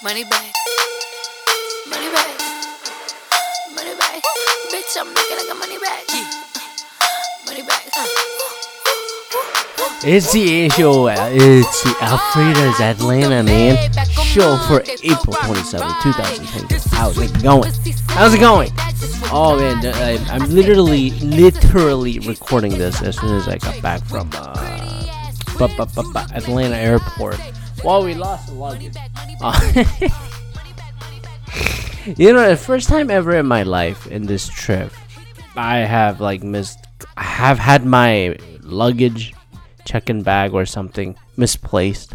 Money back. Money back. Money back. Bitch, I'm making like a money back. Money bag. It's the show. It's the Alfredo's Atlanta man show for April 27, 2020. How's it going? How's it going? Oh man, I, I'm literally, literally recording this as soon as I got back from uh, Atlanta airport. Well, we lost the luggage. Uh, you know, the first time ever in my life in this trip, I have like missed. I have had my luggage, check-in bag or something misplaced.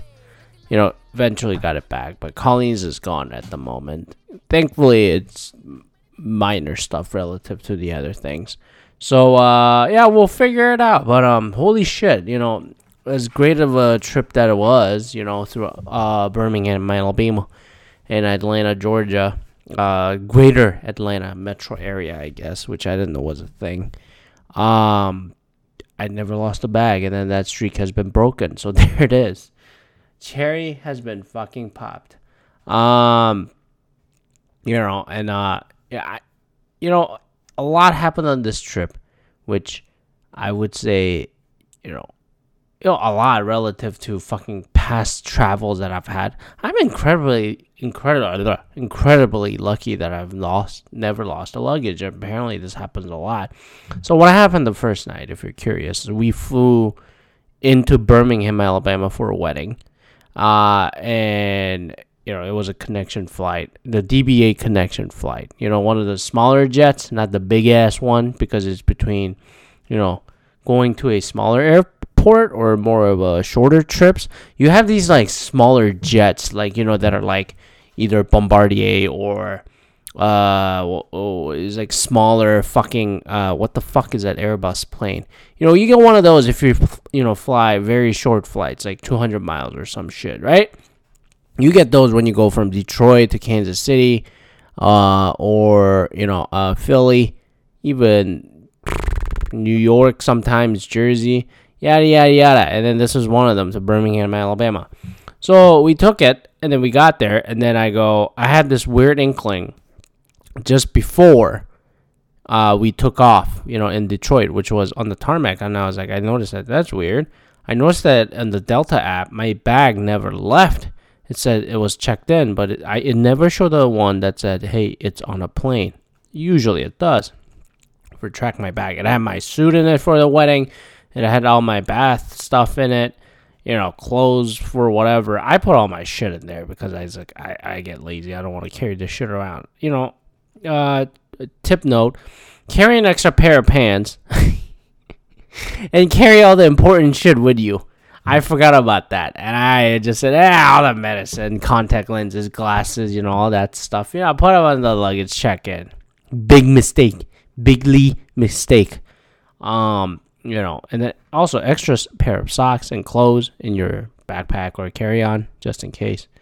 You know, eventually got it back, but Colleen's is gone at the moment. Thankfully, it's minor stuff relative to the other things. So uh, yeah, we'll figure it out. But um, holy shit, you know, as great of a trip that it was, you know, through uh Birmingham, Alabama, and Atlanta, Georgia, uh, greater Atlanta metro area, I guess, which I didn't know was a thing. Um, I never lost a bag, and then that streak has been broken. So there it is. Cherry has been fucking popped. Um, you know, and uh, yeah, I, you know, a lot happened on this trip, which I would say, you know, you know, a lot relative to fucking past travels that I've had. I'm incredibly, incredibly, incredibly lucky that I've lost, never lost a luggage. Apparently, this happens a lot. So, what happened the first night, if you're curious, we flew into Birmingham, Alabama for a wedding, uh, and you know, it was a connection flight, the DBA connection flight. You know, one of the smaller jets, not the big ass one, because it's between, you know, going to a smaller airport or more of a shorter trips. You have these like smaller jets, like you know, that are like either Bombardier or uh oh is like smaller fucking uh what the fuck is that Airbus plane? You know, you get one of those if you you know fly very short flights, like 200 miles or some shit, right? you get those when you go from Detroit to Kansas City, uh, or you know, uh, Philly, even New York, sometimes Jersey, yada yada yada. And then this was one of them to Birmingham, Alabama. So we took it, and then we got there, and then I go, I had this weird inkling just before uh, we took off, you know, in Detroit, which was on the tarmac, and I was like, I noticed that that's weird. I noticed that in the Delta app, my bag never left it said it was checked in, but it, I, it never showed the one that said, hey, it's on a plane. Usually it does. For track my bag, it had my suit in it for the wedding. It had all my bath stuff in it, you know, clothes for whatever. I put all my shit in there because I was like, I, I get lazy. I don't want to carry this shit around. You know, uh, tip note carry an extra pair of pants and carry all the important shit with you. I forgot about that, and I just said, "Ah, all the medicine, contact lenses, glasses, you know, all that stuff. You know, I put them on the luggage check-in. Big mistake, bigly mistake. Um, you know, and then also extra pair of socks and clothes in your backpack or carry-on, just in case.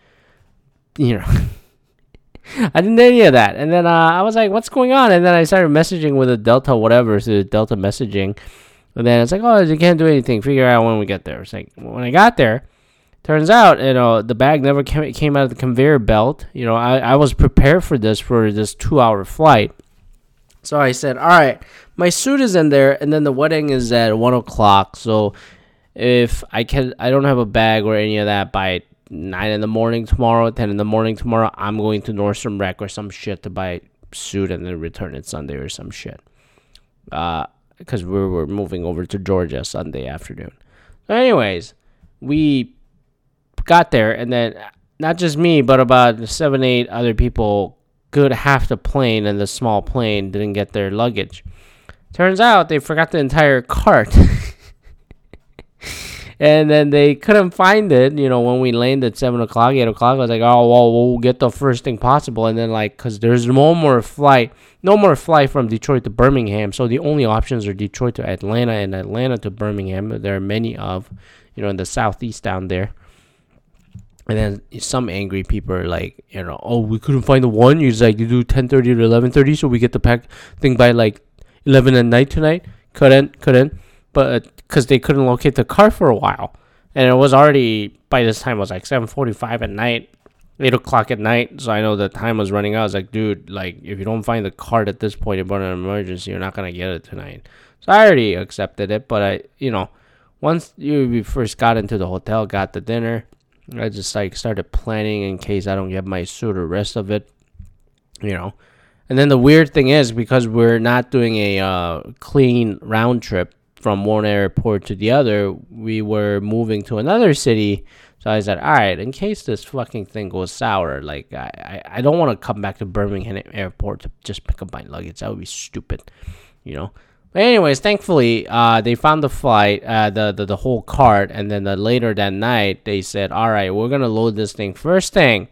You know." I didn't do any of that, and then uh, I was like, "What's going on?" And then I started messaging with a Delta whatever through Delta messaging, and then it's like, oh, you can't do anything. Figure out when we get there. It's like when I got there, turns out you know the bag never came, came out of the conveyor belt. You know, I, I was prepared for this for this two hour flight. So I said, all right, my suit is in there, and then the wedding is at one o'clock. So if I can, I don't have a bag or any of that by nine in the morning tomorrow, ten in the morning tomorrow. I'm going to Nordstrom Rack or some shit to buy suit and then return it Sunday or some shit. Uh, because we were moving over to Georgia Sunday afternoon. So, anyways, we got there, and then not just me, but about seven, eight other people, good half the plane and the small plane didn't get their luggage. Turns out they forgot the entire cart. and then they couldn't find it. You know, when we landed at seven o'clock, eight o'clock, I was like, "Oh well, we'll get the first thing possible." And then like, cause there's no more flight, no more flight from Detroit to Birmingham. So the only options are Detroit to Atlanta and Atlanta to Birmingham. There are many of, you know, in the southeast down there. And then some angry people are like, you know, oh, we couldn't find the one. You're like, you do 10:30 to 11:30, so we get the pack thing by like 11 at night tonight. Couldn't, couldn't but uh, because they couldn't locate the car for a while, and it was already by this time it was like 7:45 at night, eight o'clock at night. So I know the time was running out. I was like, dude, like if you don't find the card at this point about an emergency, you're not gonna get it tonight. So I already accepted it, but I, you know, once you first got into the hotel, got the dinner, I just like started planning in case I don't get my suit or rest of it, you know. And then the weird thing is because we're not doing a uh, clean round trip from one airport to the other, we were moving to another city. So I said, all right, in case this fucking thing goes sour, like I, I, I don't want to come back to Birmingham Airport to just pick up my luggage. That would be stupid, you know. But anyways, thankfully, uh, they found the flight, uh, the, the the whole cart, and then the, later that night they said, all right, we're gonna load this thing first thing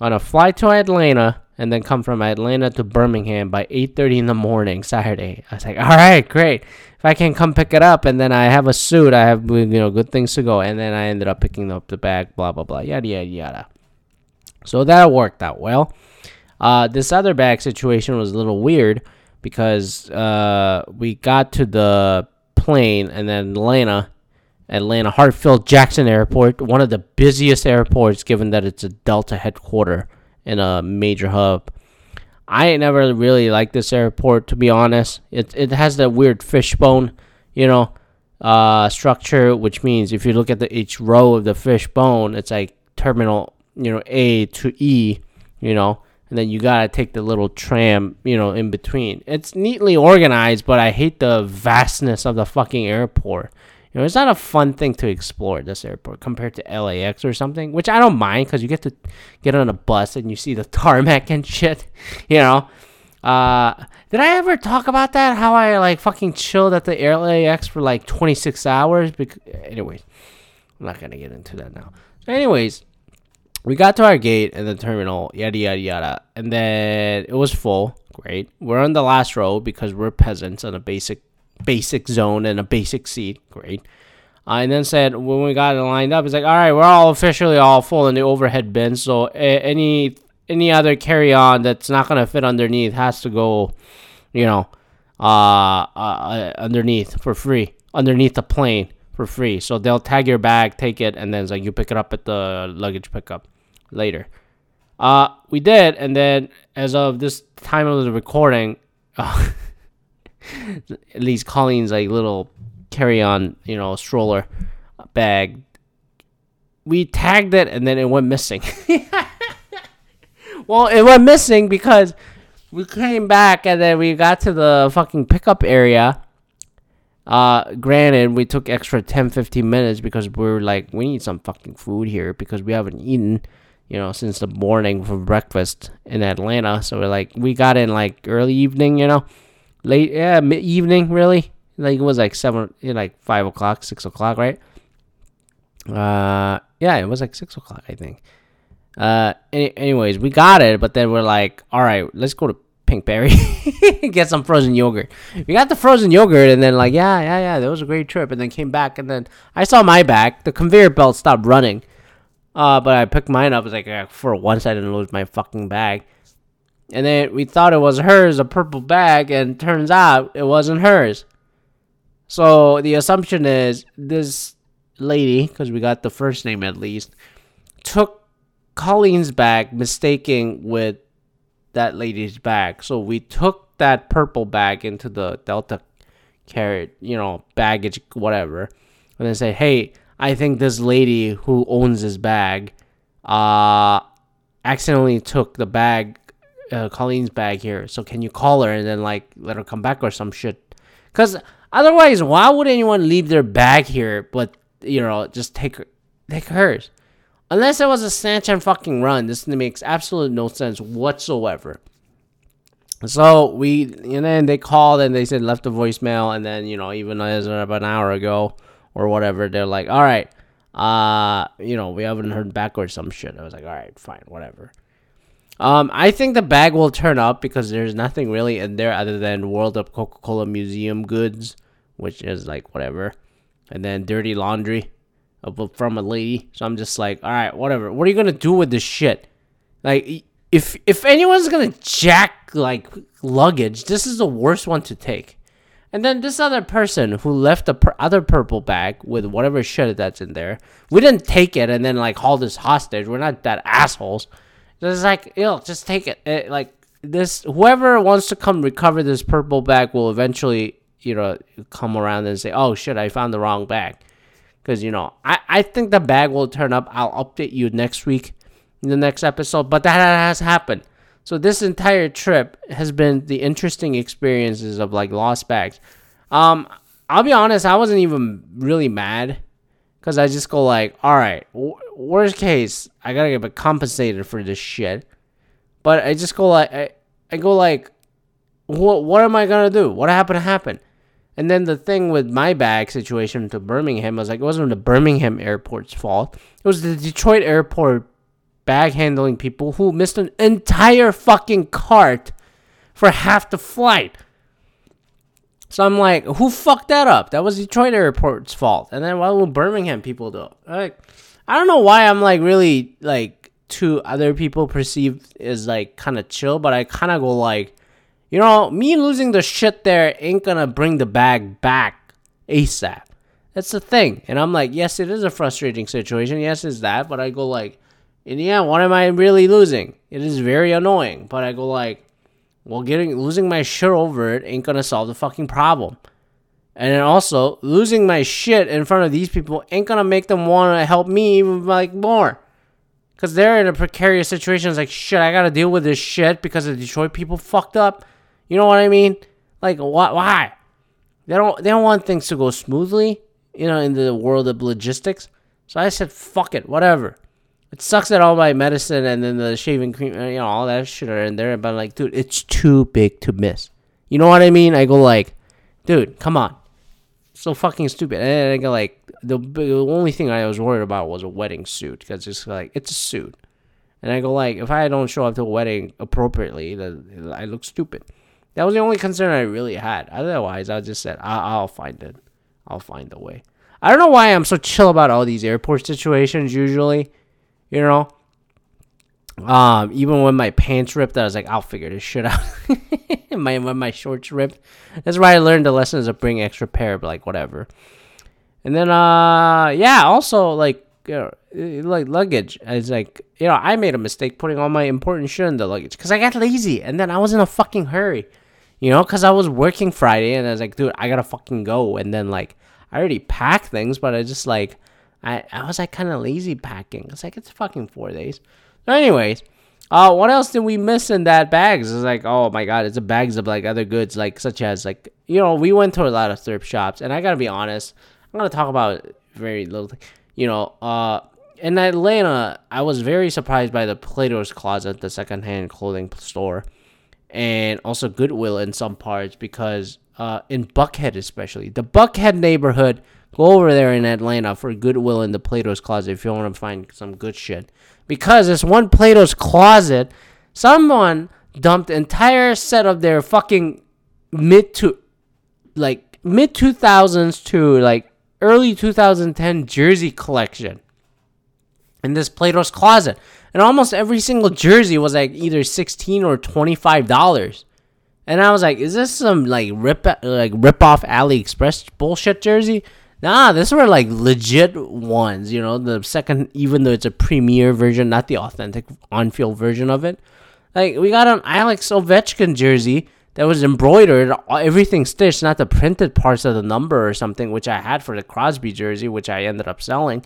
on a flight to Atlanta, and then come from Atlanta to Birmingham by 8:30 in the morning Saturday. I was like, all right, great. If I can come pick it up, and then I have a suit, I have you know good things to go, and then I ended up picking up the bag, blah blah blah, yada yada yada. So that worked out well. Uh, this other bag situation was a little weird because uh, we got to the plane and then Atlanta, Atlanta Hartsfield Jackson Airport, one of the busiest airports given that it's a Delta headquarter and a major hub. I never really liked this airport to be honest. It it has that weird fishbone, you know, uh, structure, which means if you look at the each row of the fishbone, it's like terminal, you know, A to E, you know and then you gotta take the little tram, you know, in between. It's neatly organized, but I hate the vastness of the fucking airport. You know, it's not a fun thing to explore this airport compared to LAX or something, which I don't mind because you get to get on a bus and you see the tarmac and shit. You know, uh, did I ever talk about that? How I like fucking chilled at the LAX for like 26 hours? Because, anyways, I'm not gonna get into that now. So, anyways, we got to our gate and the terminal, yada yada yada, and then it was full. Great. We're on the last row because we're peasants on a basic basic zone and a basic seat. Great. Uh, and then said when we got it lined up, it's like, all right, we're all officially all full in the overhead bin. So a- any any other carry on that's not gonna fit underneath has to go, you know, uh, uh, uh underneath for free underneath the plane for free. So they'll tag your bag, take it, and then it's like you pick it up at the luggage pickup later. Uh, we did, and then as of this time of the recording, uh, at least Colleen's like little carry-on, you know, stroller bag. We tagged it, and then it went missing. well, it went missing because we came back, and then we got to the fucking pickup area. Uh, granted, we took extra 10, 15 minutes because we are like, we need some fucking food here because we haven't eaten you know, since the morning for breakfast in Atlanta. So we're like, we got in like early evening, you know, late, yeah, mid evening, really. Like it was like seven, like five o'clock, six o'clock, right? Uh, yeah, it was like six o'clock, I think. Uh, any, anyways, we got it, but then we're like, all right, let's go to Pinkberry, get some frozen yogurt. We got the frozen yogurt, and then like, yeah, yeah, yeah, that was a great trip. And then came back, and then I saw my back. The conveyor belt stopped running. Uh, but I picked mine up. It was like for once I didn't lose my fucking bag. And then we thought it was hers, a purple bag, and turns out it wasn't hers. So the assumption is this lady, because we got the first name at least, took Colleen's bag, mistaking with that lady's bag. So we took that purple bag into the Delta carrot, you know, baggage, whatever, and then say, hey, I think this lady who owns this bag uh accidentally took the bag uh, Colleen's bag here. So can you call her and then like let her come back or some shit? Cuz otherwise why would anyone leave their bag here but you know just take her, take hers? Unless it was a snatch and fucking run, this makes absolute no sense whatsoever. So we and then they called and they said left a voicemail and then you know even as of an hour ago or whatever, they're like, all right, uh, you know, we haven't heard back or some shit. I was like, all right, fine, whatever. Um, I think the bag will turn up because there's nothing really in there other than World of Coca Cola Museum goods, which is like whatever, and then dirty laundry from a lady. So I'm just like, all right, whatever. What are you gonna do with this shit? Like, if if anyone's gonna jack like luggage, this is the worst one to take. And then this other person who left the pur- other purple bag with whatever shit that's in there, we didn't take it and then like hold this hostage. We're not that assholes. It's like, yo, just take it. it. Like this, whoever wants to come recover this purple bag will eventually, you know, come around and say, oh shit, I found the wrong bag. Because you know, I I think the bag will turn up. I'll update you next week in the next episode. But that has happened. So this entire trip has been the interesting experiences of like lost bags. Um, I'll be honest, I wasn't even really mad because I just go like, all right, w- worst case, I gotta get compensated for this shit. But I just go like, I, I go like, what what am I gonna do? What happened to happen? And then the thing with my bag situation to Birmingham was like, it wasn't the Birmingham airport's fault. It was the Detroit airport bag handling people who missed an entire fucking cart for half the flight. So I'm like, who fucked that up? That was Detroit airport's fault. And then what will Birmingham people do? Like, I don't know why I'm like really like to other people perceived as like kind of chill, but I kind of go like, you know, me losing the shit there ain't gonna bring the bag back ASAP. That's the thing. And I'm like, yes, it is a frustrating situation. Yes, it's that. But I go like, and yeah, what am I really losing? It is very annoying. But I go like, well, getting losing my shit over it ain't gonna solve the fucking problem. And then also losing my shit in front of these people ain't gonna make them want to help me even like more. Cause they're in a precarious situation. It's like shit. I gotta deal with this shit because the Detroit people fucked up. You know what I mean? Like why? Why? They don't. They don't want things to go smoothly. You know, in the world of logistics. So I said, fuck it, whatever. It sucks that all my medicine and then the shaving cream, uh, you know, all that shit are in there. But like, dude, it's too big to miss. You know what I mean? I go like, dude, come on. So fucking stupid. And I go like, the, the only thing I was worried about was a wedding suit because it's like it's a suit. And I go like, if I don't show up to a wedding appropriately, then I look stupid. That was the only concern I really had. Otherwise, I just said, I- I'll find it. I'll find a way. I don't know why I'm so chill about all these airport situations usually. You know? Um, even when my pants ripped, I was like, I'll figure this shit out. my when my shorts ripped. That's why I learned the lessons of bring extra pair, but like whatever. And then uh yeah, also like you know, like luggage. It's like you know, I made a mistake putting all my important shit in the luggage because I got lazy and then I was in a fucking hurry. You know, because I was working Friday and I was like, dude, I gotta fucking go. And then like I already packed things, but I just like I, I was like kind of lazy packing. It's like it's fucking four days. So, anyways, uh, what else did we miss in that bags? It's like, oh my god, it's a bags of like other goods, like such as like you know, we went to a lot of thrift shops, and I gotta be honest, I'm gonna talk about very little, thing. you know, uh. In Atlanta, I was very surprised by the Plato's Closet, the secondhand clothing store, and also Goodwill in some parts because uh, in Buckhead especially, the Buckhead neighborhood Go over there in Atlanta for Goodwill in the Plato's Closet if you want to find some good shit. Because this one Plato's Closet, someone dumped entire set of their fucking mid to like mid 2000s to like early 2010 jersey collection in this Plato's Closet. And almost every single jersey was like either 16 or 25 dollars. And I was like, is this some like rip like rip off AliExpress bullshit jersey? Nah, these were like legit ones, you know, the second, even though it's a premiere version, not the authentic on field version of it. Like, we got an Alex Ovechkin jersey that was embroidered, everything stitched, not the printed parts of the number or something, which I had for the Crosby jersey, which I ended up selling.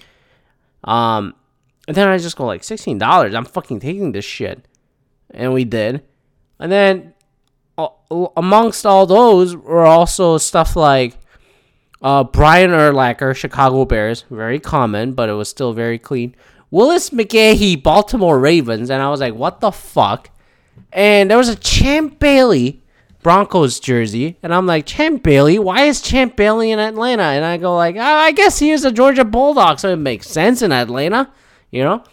Um, and then I just go, like, $16. I'm fucking taking this shit. And we did. And then, uh, amongst all those were also stuff like uh, Brian Urlacher, Chicago Bears, very common, but it was still very clean. Willis McGahee, Baltimore Ravens, and I was like, what the fuck? And there was a Champ Bailey Broncos jersey, and I'm like, Champ Bailey? Why is Champ Bailey in Atlanta? And I go like, oh, I guess he is a Georgia Bulldog, so it makes sense in Atlanta, you know?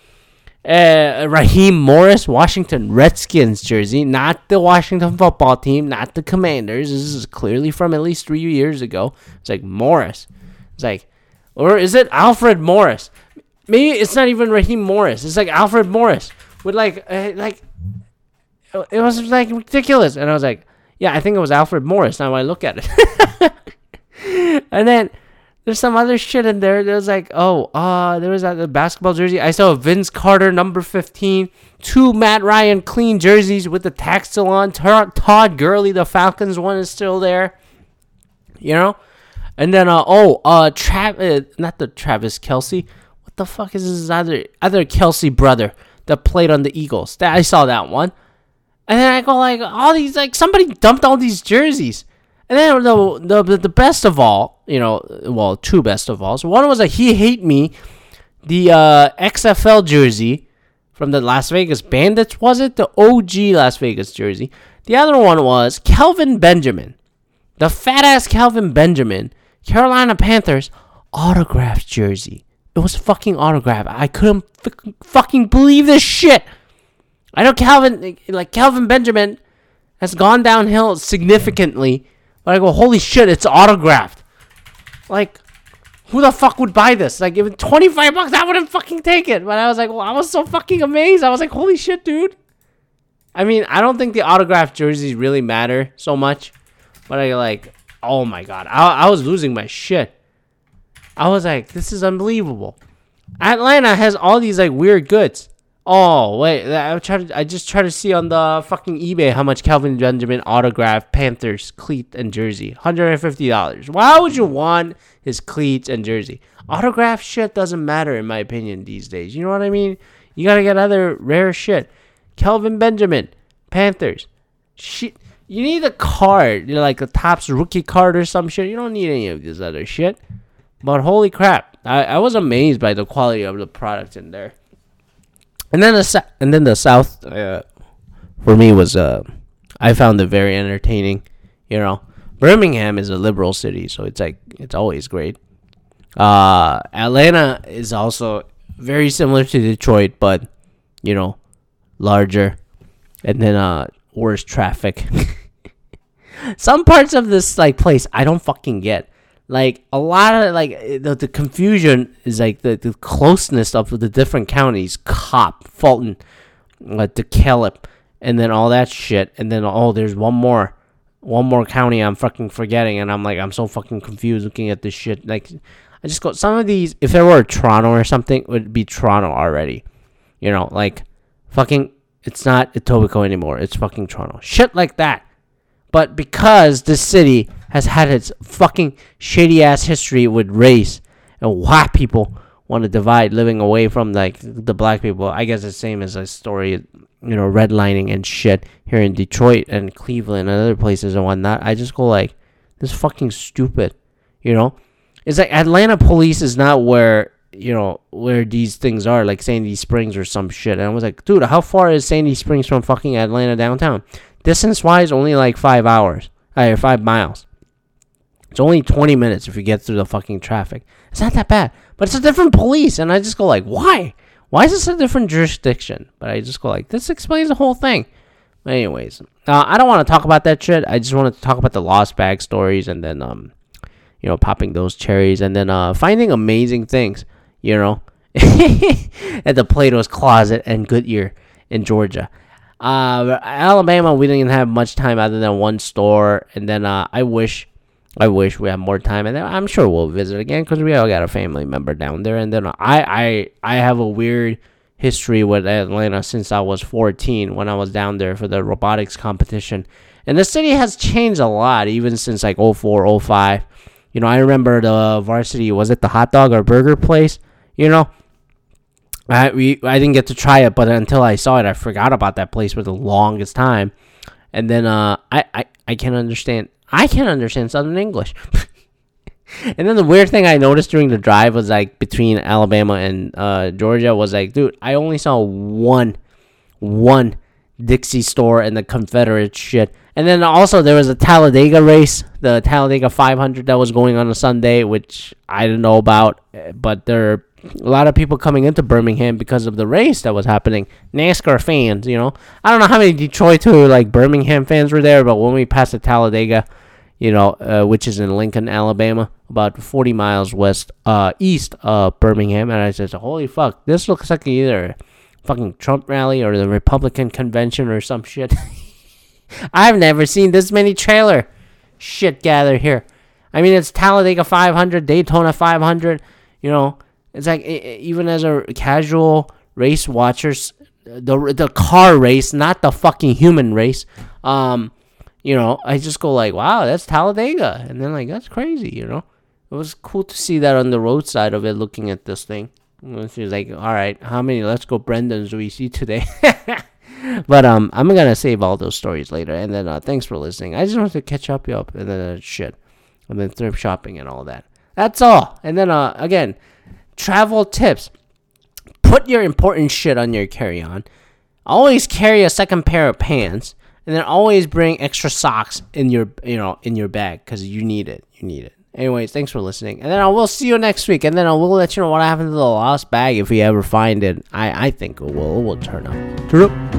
Uh, Raheem Morris, Washington Redskins jersey, not the Washington football team, not the Commanders. This is clearly from at least three years ago. It's like Morris. It's like, or is it Alfred Morris? Maybe it's not even Raheem Morris. It's like Alfred Morris with like, uh, like, it was like ridiculous. And I was like, Yeah, I think it was Alfred Morris. Now I look at it. and then there's some other shit in there. There's like, oh, uh, there was that the basketball jersey. I saw Vince Carter number 15, two Matt Ryan clean jerseys with the tag still on. Todd Gurley, the Falcons one is still there. You know? And then uh oh, uh Travis not the Travis Kelce. What the fuck is his other other Kelce brother that played on the Eagles? That I saw that one. And then I go like all these like somebody dumped all these jerseys. And then the, the the best of all, you know, well, two best of all. So one was a he hate me, the uh, XFL jersey from the Las Vegas Bandits. Was it the OG Las Vegas jersey? The other one was Kelvin Benjamin, the fat ass Kelvin Benjamin, Carolina Panthers autographed jersey. It was fucking autograph. I couldn't f- fucking believe this shit. I know Calvin, like Kelvin Benjamin, has gone downhill significantly but I go, holy shit, it's autographed. Like, who the fuck would buy this? Like, even 25 bucks, I wouldn't fucking take it. But I was like, well, I was so fucking amazed. I was like, holy shit, dude. I mean, I don't think the autographed jerseys really matter so much. But I like, oh my god, I, I was losing my shit. I was like, this is unbelievable. Atlanta has all these like weird goods. Oh wait, I try to. I just try to see on the fucking eBay how much Calvin Benjamin autograph Panthers cleat and jersey. Hundred and fifty dollars. Why would you want his cleats and jersey? Autograph shit doesn't matter in my opinion these days. You know what I mean? You gotta get other rare shit. Calvin Benjamin, Panthers. Shit. You need a card, you know, like a Topps rookie card or some shit. You don't need any of this other shit. But holy crap, I, I was amazed by the quality of the product in there and then the and then the South uh, for me was uh, I found it very entertaining. You know, Birmingham is a liberal city, so it's like it's always great. Uh, Atlanta is also very similar to Detroit, but you know, larger, and then uh, worse traffic. Some parts of this like place I don't fucking get like a lot of like the, the confusion is like the, the closeness of the different counties Cobb fulton uh, DeKalb and then all that shit and then oh there's one more one more county i'm fucking forgetting and i'm like i'm so fucking confused looking at this shit. Like i just go some of these if there were toronto or something would be toronto already. You know like fucking it's not etobicoke anymore. It's fucking toronto. Shit like that. But because this city has had its fucking shady ass history with race and white people want to divide living away from like the black people. I guess the same as a story, you know, redlining and shit here in Detroit and Cleveland and other places and whatnot. I just go like, this fucking stupid, you know. It's like Atlanta police is not where you know where these things are, like Sandy Springs or some shit. And I was like, dude, how far is Sandy Springs from fucking Atlanta downtown? Distance wise, only like five hours, or five miles. It's only 20 minutes if you get through the fucking traffic. It's not that bad. But it's a different police. And I just go like, why? Why is this a different jurisdiction? But I just go like, this explains the whole thing. But anyways, uh, I don't want to talk about that shit. I just wanted to talk about the lost bag stories and then, um, you know, popping those cherries and then uh, finding amazing things, you know, at the Plato's Closet and Goodyear in Georgia. Uh, Alabama, we didn't have much time other than one store. And then uh, I wish I wish we had more time, and I'm sure we'll visit again because we all got a family member down there. And then I, I, I have a weird history with Atlanta since I was 14 when I was down there for the robotics competition. And the city has changed a lot, even since like 04, 05. You know, I remember the varsity was it the hot dog or burger place? You know, I we I didn't get to try it, but until I saw it, I forgot about that place for the longest time. And then uh, I I I can't understand I can't understand Southern English. and then the weird thing I noticed during the drive was like between Alabama and uh, Georgia was like, dude, I only saw one, one Dixie store and the Confederate shit. And then also there was a Talladega race, the Talladega 500 that was going on a Sunday, which I didn't know about, but there are a lot of people coming into Birmingham because of the race that was happening. NASCAR fans, you know. I don't know how many Detroit to like Birmingham fans were there, but when we passed the Talladega, you know, uh, which is in Lincoln, Alabama, about 40 miles west, uh, east of Birmingham. And I said, holy fuck, this looks like either fucking Trump rally or the Republican convention or some shit. I've never seen this many trailer shit gathered here. I mean, it's Talladega 500, Daytona 500. You know, it's like even as a casual race watcher, the the car race, not the fucking human race. Um, you know, I just go like, wow, that's Talladega, and then like that's crazy. You know, it was cool to see that on the roadside of it, looking at this thing. She's like, all right, how many Let's Go Brandons we see today? but um, I'm gonna save all those stories later. And then uh, thanks for listening. I just wanted to catch up you up and then uh, shit, and then thrift shopping and all that. That's all. And then uh, again, travel tips. Put your important shit on your carry on. Always carry a second pair of pants, and then always bring extra socks in your you know in your bag because you need it. You need it. Anyways, thanks for listening. And then I will see you next week. And then I will let you know what happened to the lost bag if we ever find it. I, I think it will, it will turn up. Turn up.